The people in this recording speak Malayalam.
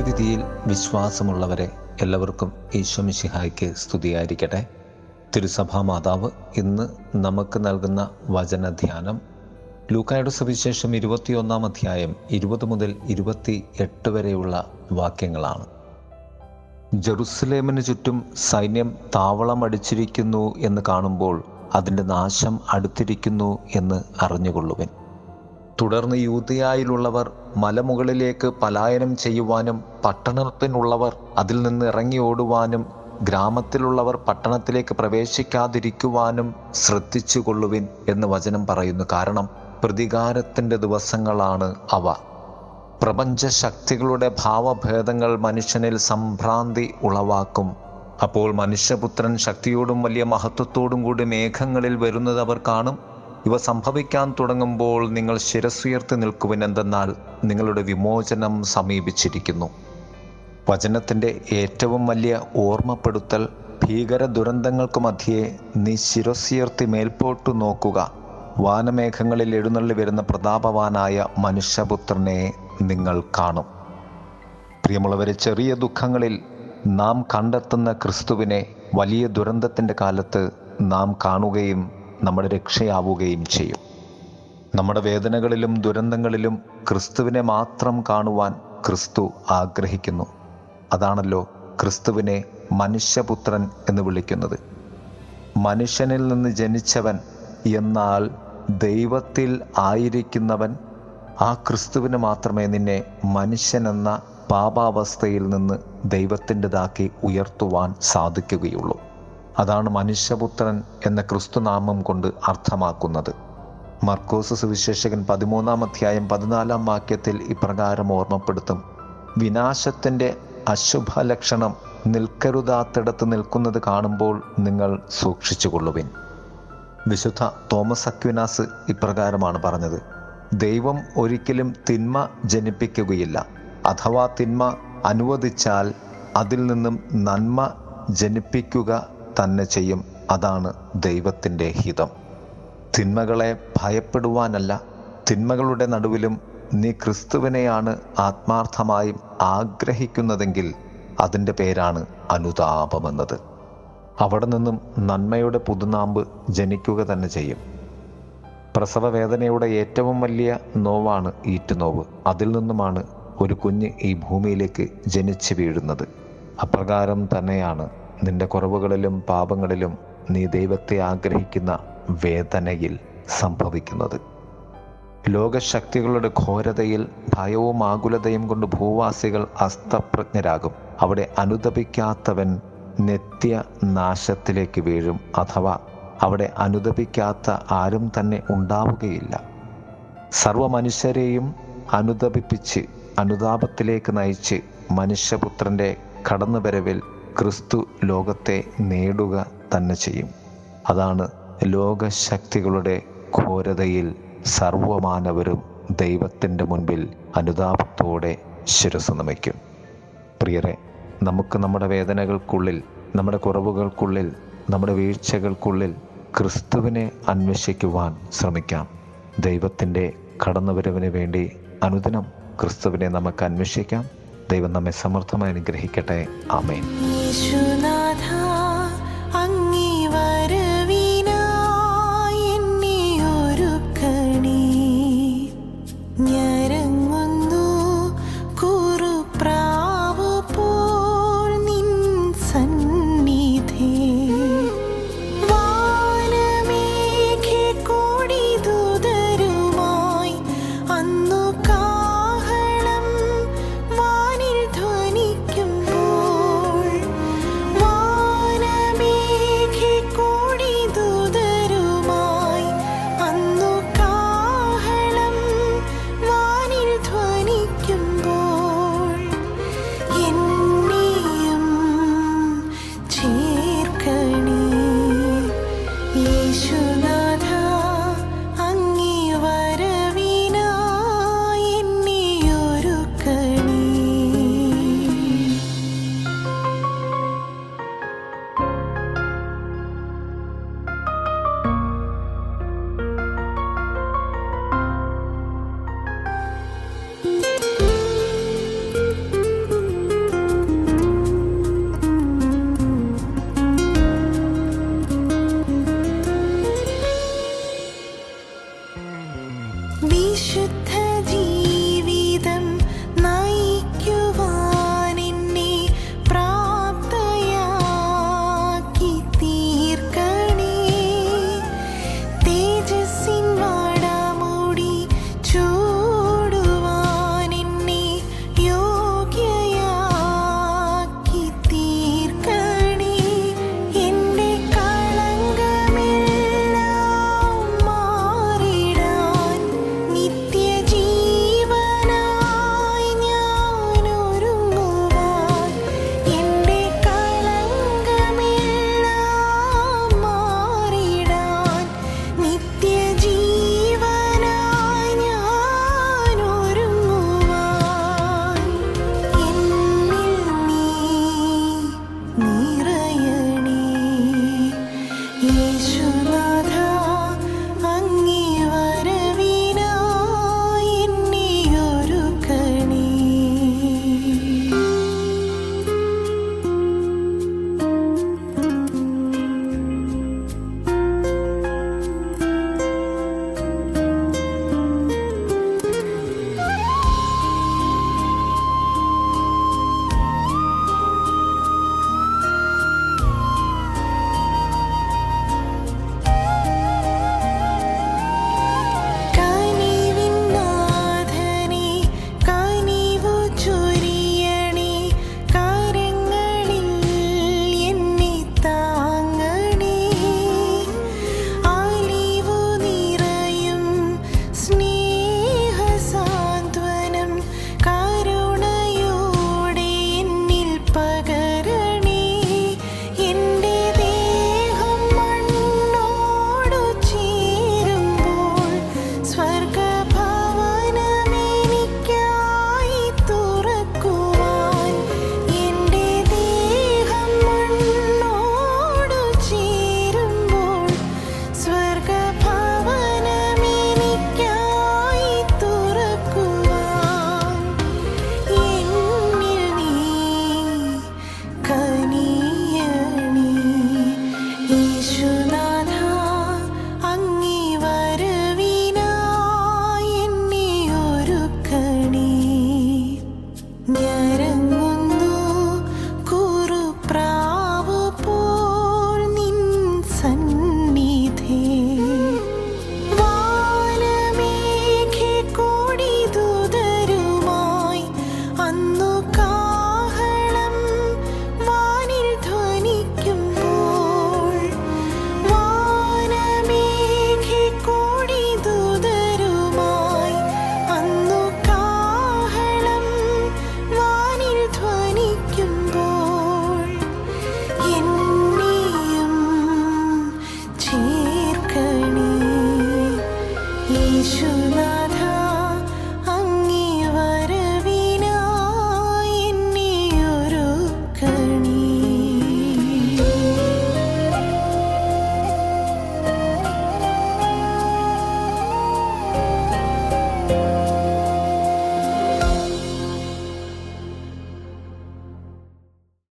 നിത്യവിധിയിൽ വിശ്വാസമുള്ളവരെ എല്ലാവർക്കും ഈശ്വമിഷിഹായ്ക്ക് സ്തുതിയായിരിക്കട്ടെ. തിരുസഭാ മാതാവ് ഇന്ന് നമുക്ക് നൽകുന്ന വചനധ്യാനം ലൂക്കായുടെ സവിശേഷം ഇരുപത്തിയൊന്നാം അധ്യായം ഇരുപത് മുതൽ ഇരുപത്തി എട്ട് വരെയുള്ള വാക്യങ്ങളാണ്. ജെറുസലേമിന് ചുറ്റും സൈന്യം താവളം അടിച്ചിരിക്കുന്നു എന്ന് കാണുമ്പോൾ അതിന്റെ നാശം അടുത്തിരിക്കുന്നു എന്ന് അറിഞ്ഞുകൊള്ളുവൻ. തുടർന്ന് യൂതയായിലുള്ളവർ മലമുകളിലേക്ക് പലായനം ചെയ്യുവാനും പട്ടണത്തിനുള്ളവർ അതിൽ നിന്ന് ഇറങ്ങി ഓടുവാനും ഗ്രാമത്തിലുള്ളവർ പട്ടണത്തിലേക്ക് പ്രവേശിക്കാതിരിക്കുവാനും ശ്രദ്ധിച്ചുകൊള്ളുവിൻ എന്ന് വചനം പറയുന്നു. കാരണം പ്രതികാരത്തിന്റെ ദിവസങ്ങളാണ് അവ. പ്രപഞ്ച ശക്തികളുടെ ഭാവഭേദങ്ങൾ മനുഷ്യനിൽ സംഭ്രാന്തി ഉളവാക്കും. അപ്പോൾ മനുഷ്യപുത്രൻ ശക്തിയോടും വലിയ മഹത്വത്തോടും കൂടി മേഘങ്ങളിൽ വരുന്നത് അവർ കാണും. ഇവ സംഭവിക്കാൻ തുടങ്ങുമ്പോൾ നിങ്ങൾ ശിരസുയർത്തി നിൽക്കുവിൻ എന്തെന്നാൽ നിങ്ങളുടെ വിമോചനം സമീപിച്ചിരിക്കുന്നു. വചനത്തിന്റെ ഏറ്റവും വലിയ ഓർമ്മപ്പെടുത്തൽ ഭീകര ദുരന്തങ്ങൾക്ക് മധ്യേ നീ ശിരസുയർത്തി മേൽപോട്ടു നോക്കുക. വാനമേഘങ്ങളിൽ എഴുന്നള്ളി വരുന്ന പ്രതാപവാനായ മനുഷ്യപുത്രനെ നിങ്ങൾ കാണും. പ്രിയമുള്ളവരെ ചെറിയ ദുഃഖങ്ങളിൽ നാം കണ്ടെത്തുന്ന ക്രിസ്തുവിനെ വലിയ ദുരന്തത്തിന്റെ കാലത്ത് നാം കാണുകയും നമ്മുടെ രക്ഷയാവുകയും ചെയ്യും. നമ്മുടെ വേദനകളിലും ദുരന്തങ്ങളിലും ക്രിസ്തുവിനെ മാത്രം കാണുവാൻ ക്രിസ്തു ആഗ്രഹിക്കുന്നു. അതാണല്ലോ ക്രിസ്തുവിനെ മനുഷ്യപുത്രൻ എന്ന് വിളിക്കുന്നത്. മനുഷ്യനിൽ നിന്ന് ജനിച്ചവൻ എന്നാൽ ദൈവത്തിൽ ആയിരിക്കുന്നവൻ ആ ക്രിസ്തുവിന് മാത്രമേ നിന്നെ മനുഷ്യനെന്ന പാപാവസ്ഥയിൽ നിന്ന് ദൈവത്തിന്റെതാക്കി ഉയർത്തുവാൻ സാധിക്കുകയുള്ളൂ. അതാണ് മനുഷ്യപുത്രൻ എന്ന ക്രിസ്തുനാമം കൊണ്ട് അർത്ഥമാക്കുന്നത്. മർക്കോസ് സുവിശേഷകൻ പതിമൂന്നാം അധ്യായം പതിനാലാം വാക്യത്തിൽ ഇപ്രകാരം ഓർമ്മപ്പെടുത്തും. വിനാശത്തിന്റെ അശുഭ ലക്ഷണം നിൽക്കരുതാത്തിടത്ത് നിൽക്കുന്നത് കാണുമ്പോൾ നിങ്ങൾ സൂക്ഷിച്ചുകൊള്ളുവിൻ. വിശുദ്ധ തോമസ് അക്വിനാസ് ഇപ്രകാരമാണ് പറഞ്ഞത്. ദൈവം ഒരിക്കലും തിന്മ ജനിപ്പിക്കുകയില്ല. അഥവാ തിന്മ അനുവദിച്ചാൽ അതിൽ നിന്നും നന്മ ജനിപ്പിക്കുക തന്നെ ചെയ്യും. അതാണ് ദൈവത്തിന്റെ ഹിതം. തിന്മകളെ ഭയപ്പെടുവാനല്ല തിന്മകളുടെ നടുവിലും നീ ക്രിസ്തുവിനെയാണ് ആത്മാർത്ഥമായും ആഗ്രഹിക്കുന്നതെങ്കിൽ അതിന്റെ പേരാണ് അനുതാപമെന്നത്. അവിടെ നിന്നും നന്മയുടെ പുതുനാമ്പ് ജനിക്കുക തന്നെ ചെയ്യും. പ്രസവ വേദനയുടെ ഏറ്റവും വലിയ നോവാണ് ഈറ്റുനോവ്. അതിൽ നിന്നുമാണ് ഒരു കുഞ്ഞ് ഈ ഭൂമിയിലേക്ക് ജനിച്ചു വീഴുന്നത്. അപ്രകാരം തന്നെയാണ് നിന്റെ കുറവുകളിലും പാപങ്ങളിലും നീ ദൈവത്തെ ആഗ്രഹിക്കുന്ന വേദനയിൽ സംഭവിക്കുന്നത്. ലോകശക്തികളുടെ ഘോരതയിൽ ഭയവും ആകുലതയും കൊണ്ട് ഭൂവാസികൾ അസ്തപ്രജ്ഞരാകും. അവിടെ അനുദപിക്കാത്തവൻ നിത്യ നാശത്തിലേക്ക് വീഴും അഥവാ അവിടെ അനുദപിക്കാത്ത ആരും തന്നെ ഉണ്ടാവുകയില്ല. സർവ മനുഷ്യരെയും അനുദപിപ്പിച്ച് അനുതാപത്തിലേക്ക് നയിച്ച് മനുഷ്യപുത്രന്റെ കടന്നുവരവിൽ ക്രിസ്തു ലോകത്തെ നേടുക തന്നെ ചെയ്യും. അതാണ് ലോകശക്തികളുടെ ഘോരതയിൽ സർവമാനവരും ദൈവത്തിന്റെ മുൻപിൽ അനുതാപത്തോടെ ശിരസ് നമിക്കും. പ്രിയരെ നമുക്ക് നമ്മുടെ വേദനകൾക്കുള്ളിൽ നമ്മുടെ കുറവുകൾക്കുള്ളിൽ നമ്മുടെ വീഴ്ചകൾക്കുള്ളിൽ ക്രിസ്തുവിനെ അന്വേഷിക്കുവാൻ ശ്രമിക്കാം. ദൈവത്തിന്റെ കടന്നുവരവിന് വേണ്ടി അനുദിനം ക്രിസ്തുവിനെ നമുക്ക് അന്വേഷിക്കാം. ദൈവം നമ്മെ സമർത്ഥമായി അനുഗ്രഹിക്കട്ടെ. ആമേൻ. 你是太。